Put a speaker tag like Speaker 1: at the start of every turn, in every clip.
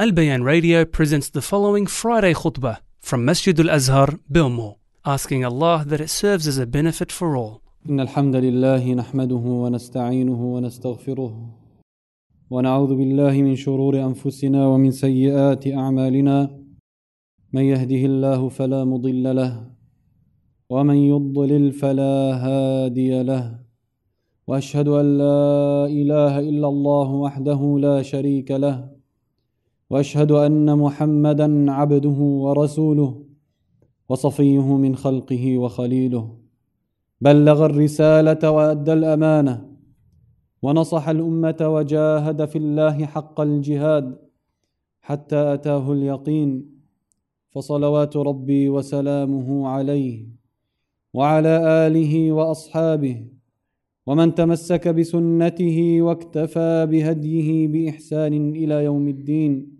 Speaker 1: Al Bayan Radio presents the following Friday khutbah from Masjid Al Azhar, Belmore, asking Allah that it serves as a benefit for all.
Speaker 2: إن الحمد لله نحمده ونستعينه ونستغفره ونعوذ بالله من شرور أنفسنا ومن سيئات أعمالنا من يهده الله فلا مضل له ومن يضلل فلا هادي له وأشهد أن لا إله إلا الله وحده لا شريك له وأشهد أن محمدا عبده ورسوله وصفيه من خلقه وخليله. بلغ الرسالة وأدى الأمانة ونصح الأمة وجاهد في الله حق الجهاد حتى أتاه اليقين. فصلوات ربي وسلامه عليه وعلى آله وأصحابه ومن تمسك بسنته واكتفى بهديه بإحسان إلى يوم الدين.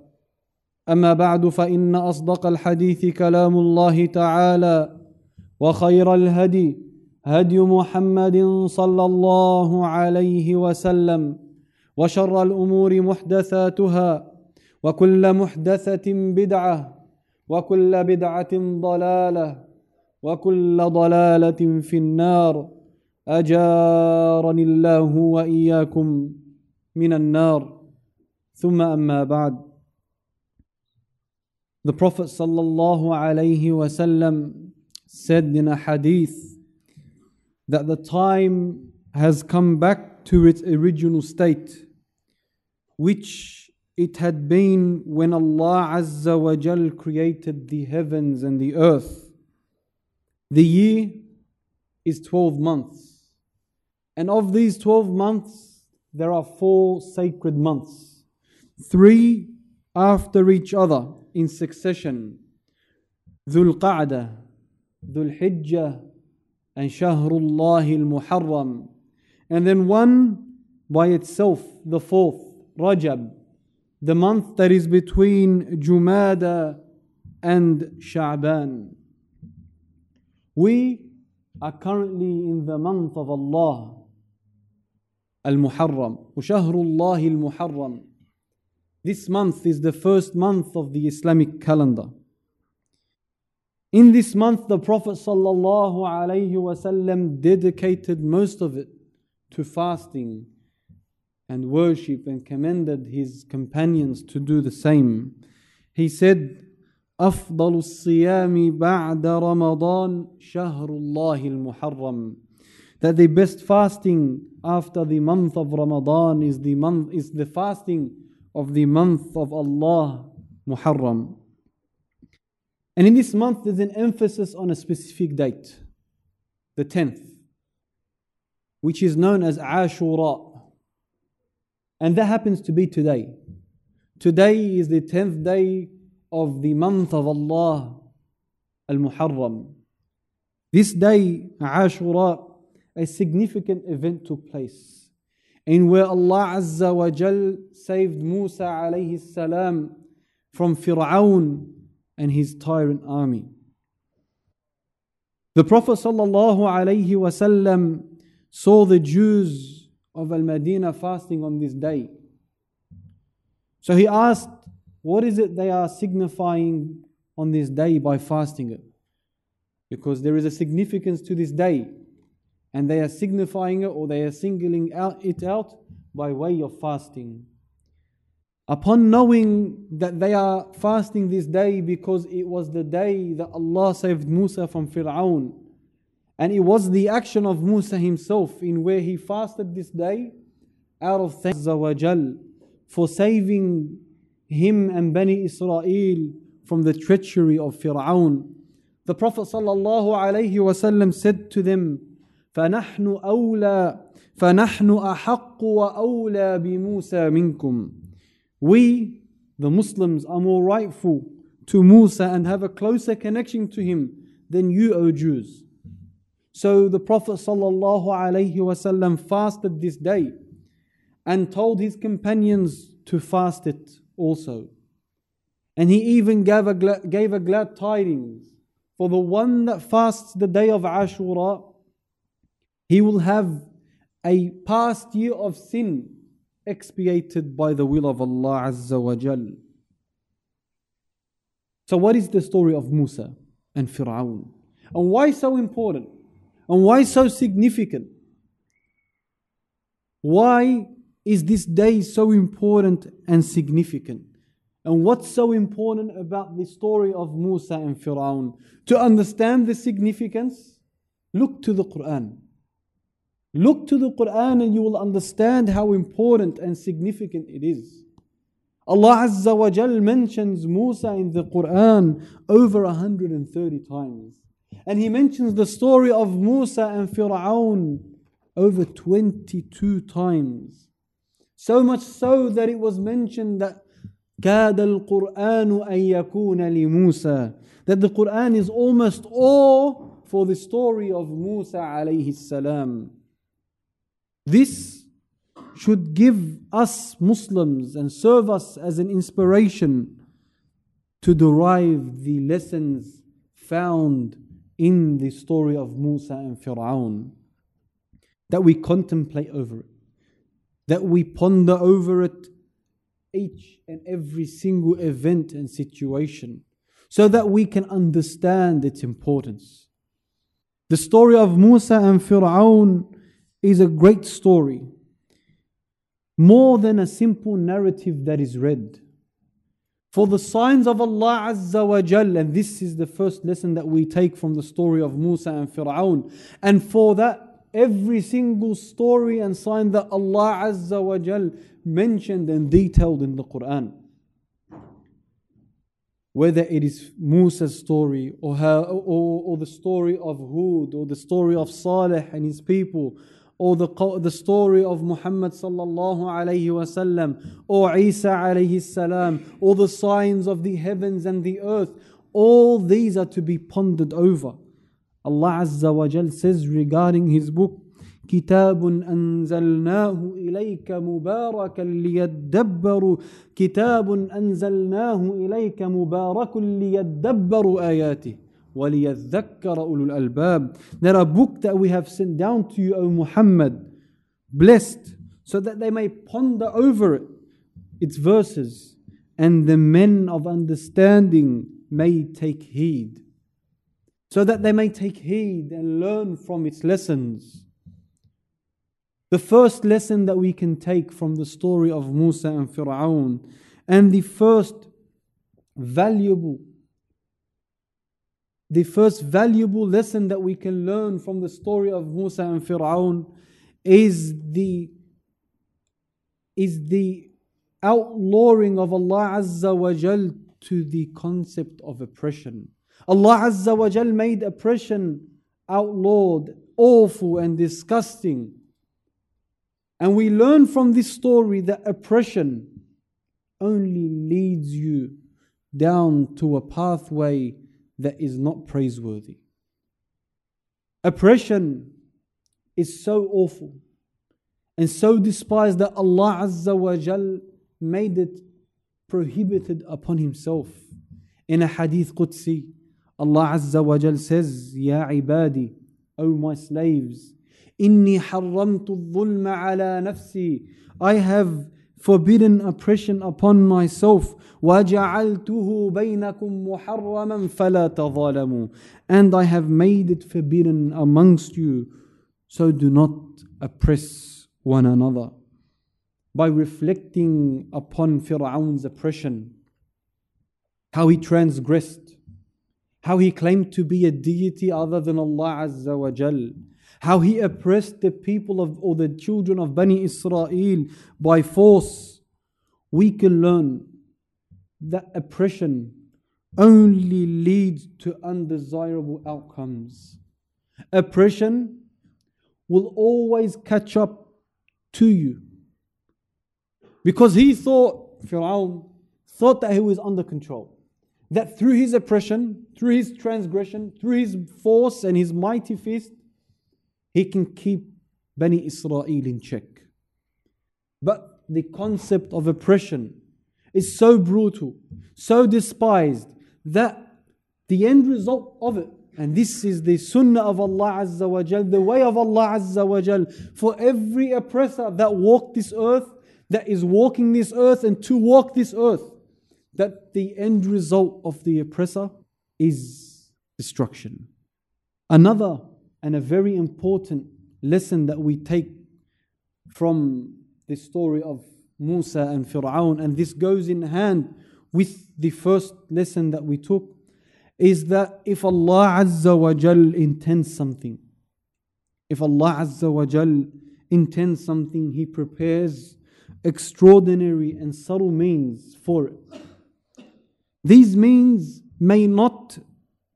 Speaker 2: أما بعد فإن أصدق الحديث كلام الله تعالى وخير الهدي هدي محمد صلى الله عليه وسلم وشر الأمور محدثاتها وكل محدثة بدعة وكل بدعة ضلالة وكل ضلالة في النار. أجارني الله وإياكم من النار. ثم أما بعد. The Prophet wasallam said in a hadith that the time has come back to its original state, which it had been when Allah Azza wa Jal created the heavens and the earth. The year is 12 months. And of these 12 months, there are four sacred months, three after each other in succession Dhul Qa'dah, Dhul Hijjah, and Shahrullah al Muharram. And then one by itself, the fourth, Rajab, the month that is between Jumada and Sha'ban. We are currently in the month of Allah, Al Muharram, Shahrullah al Muharram. This month is the first month of the Islamic calendar. In this month, the Prophet ﷺ dedicated most of it to fasting and worship and commended his companions to do the same. He said, أفضل الصيام بعد رمضان شهر الله المحرم that the best fasting after the month of Ramadan is the month is the fasting of the month of Allah Muharram. And in this month, there's an emphasis on a specific date, the 10th, which is known as Ashura. And that happens to be today. Today is the 10th day of the month of Allah, Al Muharram. This day, Ashura, a significant event took place in where Allah Azza wa Jal saved Musa alayhi salam from Fir'aun and his tyrant army. The Prophet ﷺ saw the Jews of Al Madinah fasting on this day. So he asked, What is it they are signifying on this day by fasting it? Because there is a significance to this day, and they are signifying it or they are singling out it out by way of fasting. Upon knowing that they are fasting this day because it was the day that Allah saved Musa from Fir'aun, and it was the action of Musa himself in where he fasted this day out of thanks for saving him and Bani Israel from the treachery of Fir'aun. The Prophet ﷺ said to them, فَنَحْنُ أَوْلَى فَنَحْنُ أَحَقُّ وَأَوْلَى بِمُوسَى مِنْكُمْ we, the Muslims, are more rightful to Musa and have a closer connection to him than you, O Jews. So the Prophet ﷺ fasted this day and told his companions to fast it also. And he even gave a, glad, gave a glad tidings for the one that fasts the day of Ashura, he will have a past year of sin expiated by the will of Allah Azza wa Jal. So, what is the story of Musa and Fir'aun? And why so important? And why so significant? Why is this day so important and significant? And what's so important about the story of Musa and Fir'aun? To understand the significance, look to the Quran. Look to the Quran and you will understand how important and significant it is. Allah Azza wa Jal mentions Musa in the Quran over 130 times. And He mentions the story of Musa and Fir'aun over 22 times. So much so that it was mentioned that كاد القرآن أن يكون لموسى that the Quran is almost all for the story of Musa alayhi salam. This should give us Muslims and serve us as an inspiration to derive the lessons found in the story of Musa and Fir'aun. That we contemplate over it, that we ponder over it each and every single event and situation so that we can understand its importance. The story of Musa and Fir'aun is a great story, more than a simple narrative that is read. For the signs of Allah Azza wa Jal, and this is the first lesson that we take from the story of Musa and Fir'aun, and for that every single story and sign that Allah Azza wa Jal mentioned and detailed in the Quran. Whether it is Musa's story or, her, or, or the story of Hud or the story of Saleh and his people or the, the story of Muhammad sallallahu alayhi wasallam or Isa alayhi salam or the signs of the heavens and the earth all these are to be pondered over Allah Azza wa Jal says regarding His book, كتاب أنزلناه إليك مباركا ليدبروا كتاب أنزلناه إليك مبارك ليدبروا آياته وليذكر أولو الألباب there a book that we have sent down to you, O Muhammad, blessed, so that they may ponder over it, its verses, and the men of understanding may take heed so that they may take heed and learn from its lessons. The first lesson that we can take from the story of Musa and Fir'aun, and the first valuable the first valuable lesson that we can learn from the story of Musa and Fir'aun is the is the outlawing of Allah Azza wa Jal to the concept of oppression. Allah Azza wa Jal made oppression outlawed, awful, and disgusting. And we learn from this story that oppression only leads you down to a pathway that is not praiseworthy. Oppression is so awful and so despised that Allah Azza wa Jal made it prohibited upon Himself. In a hadith Qudsi, Allah Azza wa Jal says, Ya ibadi, O my slaves, inni harramtu dhulma ala nafsi. I have forbidden oppression upon myself. وَجَعَلْتُهُ بَيْنَكُمْ مُحَرَّمًا فَلَا تَظَالَمُوا And I have made it forbidden amongst you, so do not oppress one another. By reflecting upon Fir'aun's oppression, how he transgressed, how he claimed to be a deity other than Allah Azza wa Jal, how he oppressed the people of or the children of Bani Israel by force, we can learn that oppression only leads to undesirable outcomes. Oppression will always catch up to you. Because he thought, Fir'aun thought that he was under control that through his oppression, through his transgression, through his force and his mighty fist, he can keep Bani Israel in check. But the concept of oppression is so brutal, so despised, that the end result of it, and this is the sunnah of Allah Azza wa Jal, the way of Allah Azza wa Jal, for every oppressor that walked this earth, that is walking this earth and to walk this earth, that the end result of the oppressor is destruction. Another and a very important lesson that we take from the story of Musa and Fir'aun, and this goes in hand with the first lesson that we took, is that if Allah Azza wa Jal intends something, if Allah Azza wa Jal intends something, He prepares extraordinary and subtle means for it. These means may not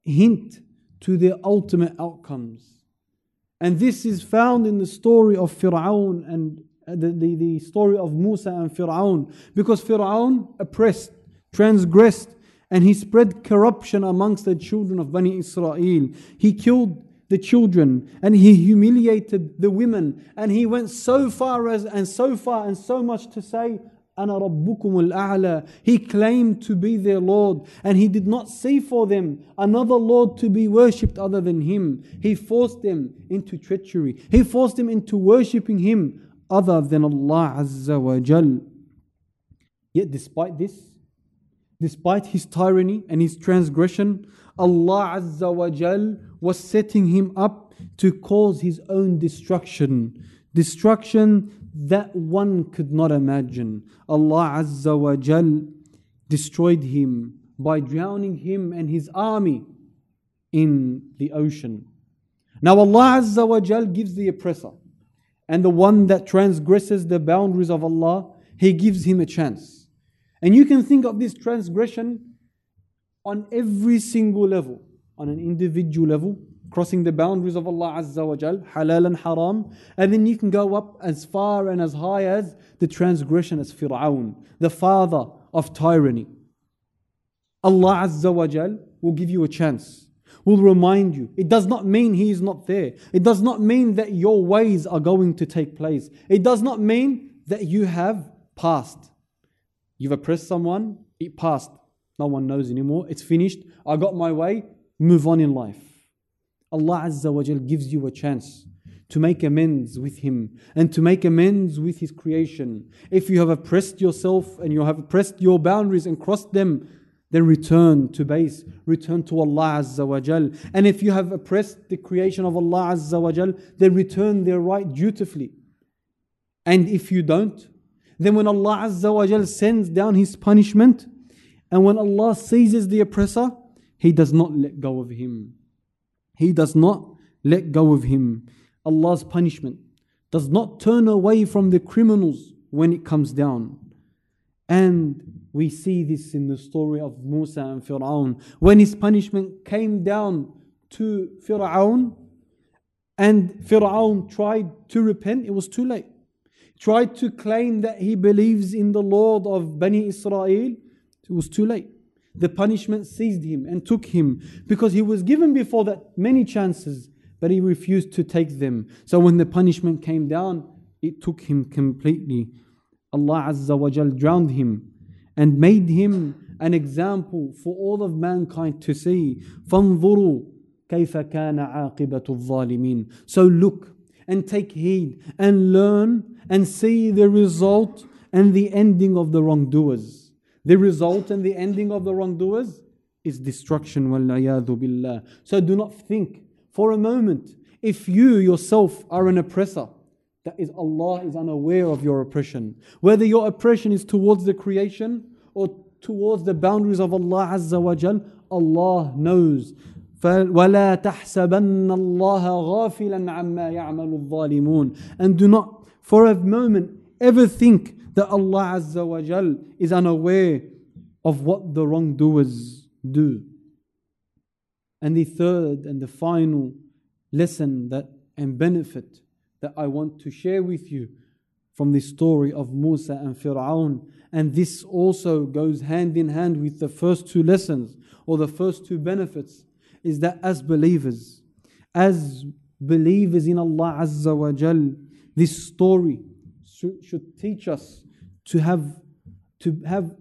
Speaker 2: hint to the ultimate outcomes. And this is found in the story of Fir'aun and uh, the, the, the story of Musa and Fir'aun. Because Fir'aun oppressed, transgressed, and he spread corruption amongst the children of Bani Israel. He killed the children and he humiliated the women. And he went so far as and so far and so much to say, أنا ربكم الأعلى. He claimed to be their Lord and he did not see for them another Lord to be worshipped other than him. He forced them into treachery. He forced them into worshipping him other than Allah Azza wa Jal. Yet despite this, despite his tyranny and his transgression, Allah Azza wa Jal was setting him up to cause his own destruction. Destruction that one could not imagine. Allah Azza wa Jal destroyed him by drowning him and his army in the ocean. Now Allah Azza wa Jal gives the oppressor and the one that transgresses the boundaries of Allah, He gives him a chance. And you can think of this transgression on every single level, on an individual level, crossing the boundaries of Allah Azza wa Jal, halal and haram, and then you can go up as far and as high as the transgression as Fir'aun, the father of tyranny. Allah Azza wa Jal will give you a chance, will remind you. It does not mean He is not there. It does not mean that your ways are going to take place. It does not mean that you have passed. You've oppressed someone, it passed. No one knows anymore. It's finished. I got my way. Move on in life. Allah Azza wa Jal gives you a chance to make amends with Him and to make amends with His creation. If you have oppressed yourself and you have oppressed your boundaries and crossed them, then return to base, return to Allah Azza wa Jal. And if you have oppressed the creation of Allah Azza wa Jal, then return their right dutifully. And if you don't, then when Allah Azza wa Jal sends down His punishment, and when Allah seizes the oppressor, He does not let go of him. He does not let go of him. Allah's punishment does not turn away from the criminals when it comes down. And we see this in the story of Musa and Fir'aun. When his punishment came down to Fir'aun, and Fir'aun tried to repent, it was too late. Tried to claim that he believes in the Lord of Bani Israel, it was too late The punishment seized him and took him because he was given before that many chances, but he refused to take them. So when the punishment came down, it took him completely. Allah Azza wa Jal drowned him and made him an example for all of mankind to see. فانظروا كيف كان عاقبة الظالمين. So look and take heed and learn and see the result and the ending of the wrongdoers. The result and the ending of the wrongdoers is destruction. billah. So do not think for a moment if you yourself are an oppressor. That is, Allah is unaware of your oppression. Whether your oppression is towards the creation or towards the boundaries of Allah Azza wa Jal, Allah knows. ولا تحسبن الله غافلا عما يعمل الظالمون and do not for a moment ever think that Allah Azza wa Jal is unaware of what the wrongdoers do. And the third and the final lesson that and benefit that I want to share with you from the story of Musa and Fir'aun. And this also goes hand in hand with the first two lessons or the first two benefits is that as believers, as believers in Allah Azza wa Jal, this story should teach us to have to have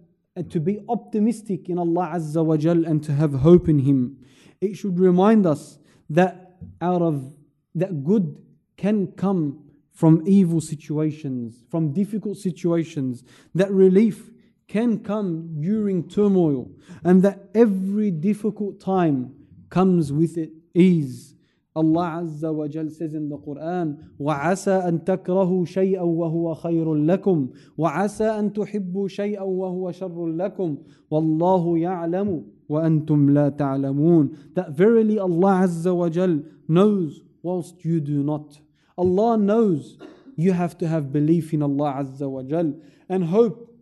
Speaker 2: to be optimistic in Allah Azza wa Jal and to have hope in Him. It should remind us that out of that good can come from evil situations, from difficult situations, that relief can come during turmoil, and that every difficult time comes with it ease Allah Azza wa Jal says in the Quran, وَعَسَى أَن تَكْرَهُوا شَيْئًا وَهُوَ خَيْرٌ لَكُمْ وَعَسَى أَن تُحِبُّوا شَيْئًا وَهُوَ شَرٌ لَكُمْ وَاللَّهُ يَعْلَمُ وَأَنْتُمْ لَا تَعْلَمُونَ That verily Allah Azza wa Jal knows whilst you do not. Allah knows you have to have belief in Allah Azza wa Jal and hope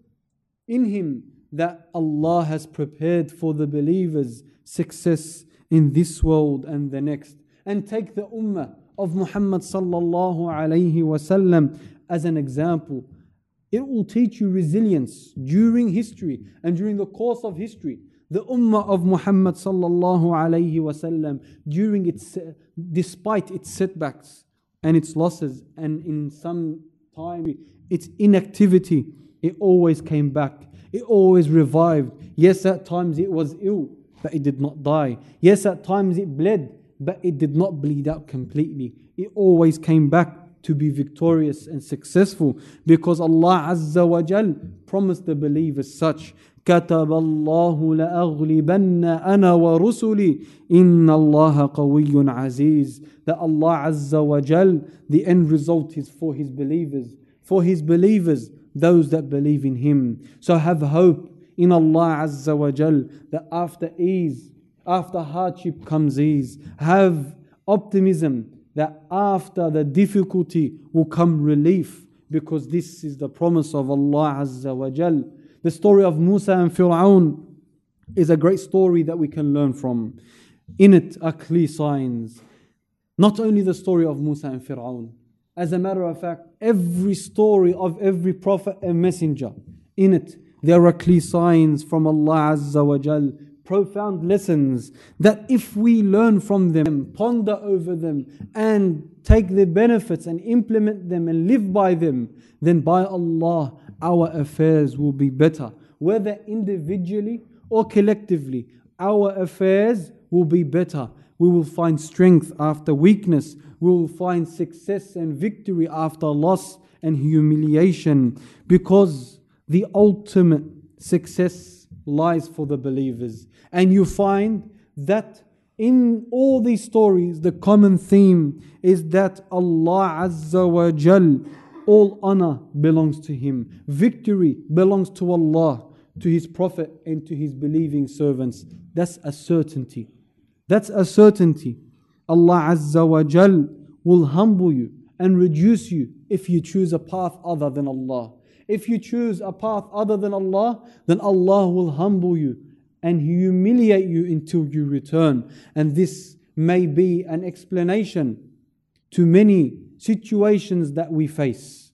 Speaker 2: in Him that Allah has prepared for the believers success in this world and the next and take the ummah of Muhammad sallallahu alayhi wasallam as an example. It will teach you resilience during history and during the course of history. The ummah of Muhammad sallallahu alayhi wasallam during its despite its setbacks and its losses and in some time its inactivity, it always came back. It always revived. Yes, at times it was ill, but it did not die. Yes, at times it bled, but it did not bleed out completely. It always came back to be victorious and successful because Allah Azza wa Jal promised the believers such. كتب الله لأغلبن أنا ورسلي إن الله قوي عزيز that Allah Azza wa Jal the end result is for his believers for his believers those that believe in him so have hope in Allah Azza wa Jal that after ease after hardship comes ease. Have optimism that after the difficulty will come relief because this is the promise of Allah Azza wa Jal. The story of Musa and Fir'aun is a great story that we can learn from. In it are clear signs. Not only the story of Musa and Fir'aun, as a matter of fact, every story of every prophet and messenger, in it there are clear signs from Allah Azza wa Jal profound lessons that if we learn from them, ponder over them, and take their benefits and implement them and live by them, then by Allah, our affairs will be better. Whether individually or collectively, our affairs will be better. We will find strength after weakness. We will find success and victory after loss and humiliation because the ultimate success lies for the believers. And you find that in all these stories, the common theme is that Allah Azza wa Jal, all honor belongs to Him. Victory belongs to Allah, to His Prophet, and to His believing servants. That's a certainty. That's a certainty. Allah Azza wa Jal will humble you and reduce you if you choose a path other than Allah. If you choose a path other than Allah, then Allah will humble you and humiliate you until you return. And this may be an explanation to many situations that we face.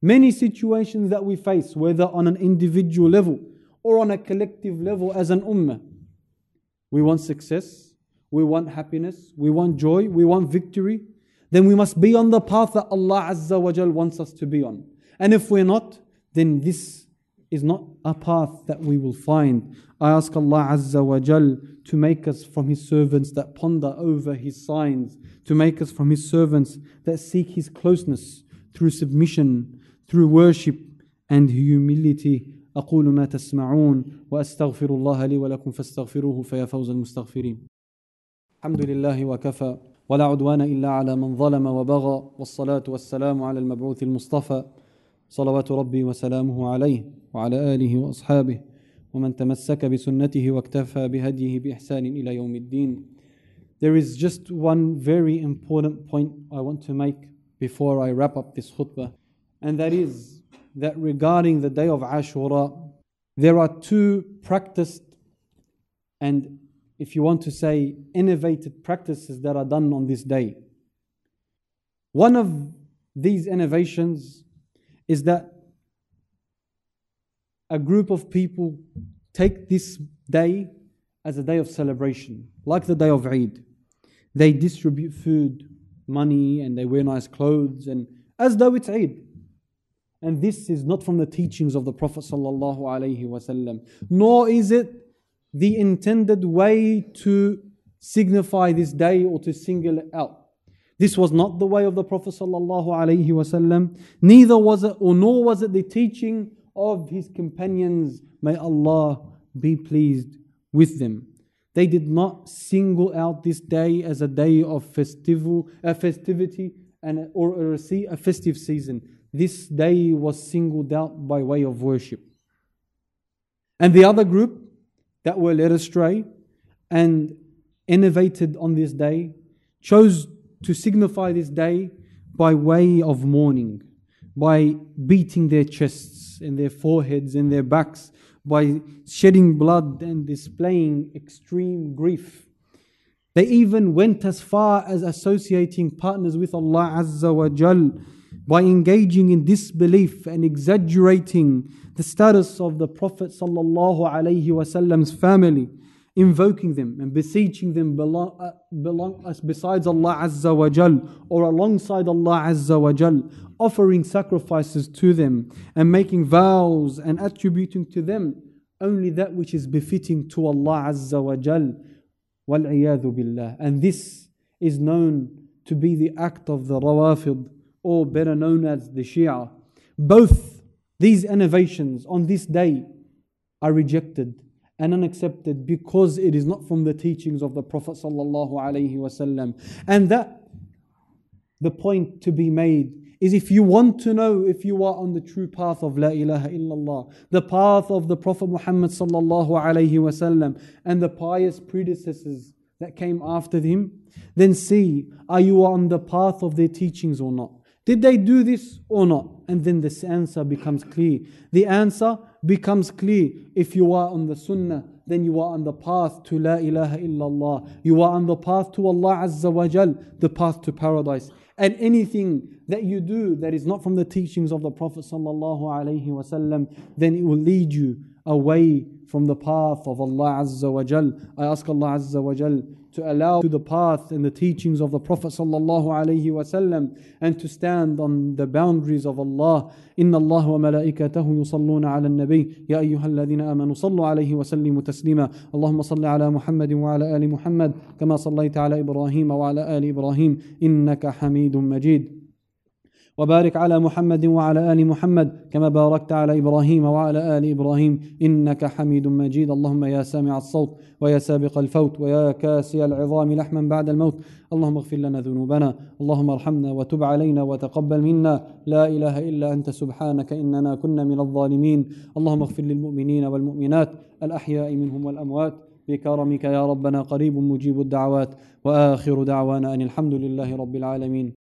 Speaker 2: Many situations that we face, whether on an individual level or on a collective level as an ummah. We want success, we want happiness, we want joy, we want victory. Then we must be on the path that Allah Azza wa Jal wants us to be on. And if we're not, then this is not a path that we will find. I ask Allah Azza wa Jal to make us from His servants that ponder over His signs, to make us from His servants that seek His closeness through submission, through worship and humility. أقول ما تسمعون وأستغفر الله لي ولكم فاستغفروه فيا فوز المستغفرين الحمد لله وكفى ولا عدوان إلا على من ظلم وبغى والصلاة والسلام على المبعوث المصطفى صلوات ربي وسلامه عليه وعلى اله واصحابه ومن تمسك بسنته واكتفى بهديه باحسان الى يوم الدين There is just one very important point I want to make before I wrap up this khutbah, and that is that regarding the day of Ashura, there are two practiced and, if you want to say, innovated practices that are done on this day. One of these innovations is that a group of people take this day as a day of celebration, like the day of Eid. They distribute food, money, and they wear nice clothes, and as though it's Eid. And this is not from the teachings of the Prophet ﷺ, nor is it the intended way to signify this day or to single it out. This was not the way of the Prophet ﷺ, neither was it, or nor was it the teaching of his companions. May Allah be pleased with them. They did not single out this day as a day of festival, a festivity and or a festive season. This day was singled out by way of worship. And the other group that were led astray and innovated on this day chose to signify this day by way of mourning, by beating their chests and their foreheads and their backs by shedding blood and displaying extreme grief. They even went as far as associating partners with Allah Azza wa Jal by engaging in disbelief and exaggerating the status of the Prophet Sallallahu Alaihi Wasallam's family, invoking them and beseeching them belong, uh, belong, uh, besides Allah Azza wa Jal or alongside Allah Azza wa Jal, offering sacrifices to them and making vows and attributing to them only that which is befitting to Allah Azza wa Jal. And this is known to be the act of the Rawafid, or better known as the Shia. Both these innovations on this day are rejected and unaccepted because it is not from the teachings of the Prophet sallallahu. And that the point to be made is if you want to know if you are on the true path of La ilaha illallah, the path of the Prophet Muhammad sallallahu alaihi wasallam, and the pious predecessors that came after him, then see are you on the path of their teachings or not? Did they do this or not? And then the answer becomes clear. The answer becomes clear if you are on the sunnah then you are on the path to La ilaha illallah. You are on the path to Allah Azza wa Jal, the path to paradise. And anything that you do that is not from the teachings of the Prophet sallallahu alaihi wasallam, then it will lead you away from the path of Allah Azza wa Jal. I ask Allah Azza wa Jal to allow to the path and the teachings of the Prophet sallallahu alaihi wasallam and to stand on the boundaries of Allah. إن الله وملائكته يصلون على النبي يا أيها الذين آمنوا صلوا عليه وسلموا تسليما اللهم صل على محمد وعلى آل محمد كما صليت على إبراهيم وعلى آل إبراهيم إنك حميد مجيد وبارك على محمد وعلى آل محمد كما باركت على إبراهيم وعلى آل إبراهيم. إنك حميد مجيد. اللهم يا سامع الصوت ويا سابق الفوت ويا كاسي العظام لحما بعد الموت. اللهم اغفر لنا ذنوبنا. اللهم ارحمنا وتب علينا وتقبل منا. لا إله إلا أنت. سبحانك إننا كنا من الظالمين. اللهم اغفر للمؤمنين والمؤمنات الأحياء منهم والأموات. بكرمك يا ربنا قريب مجيب الدعوات. وآخر دعوانا أن الحمد لله رب العالمين.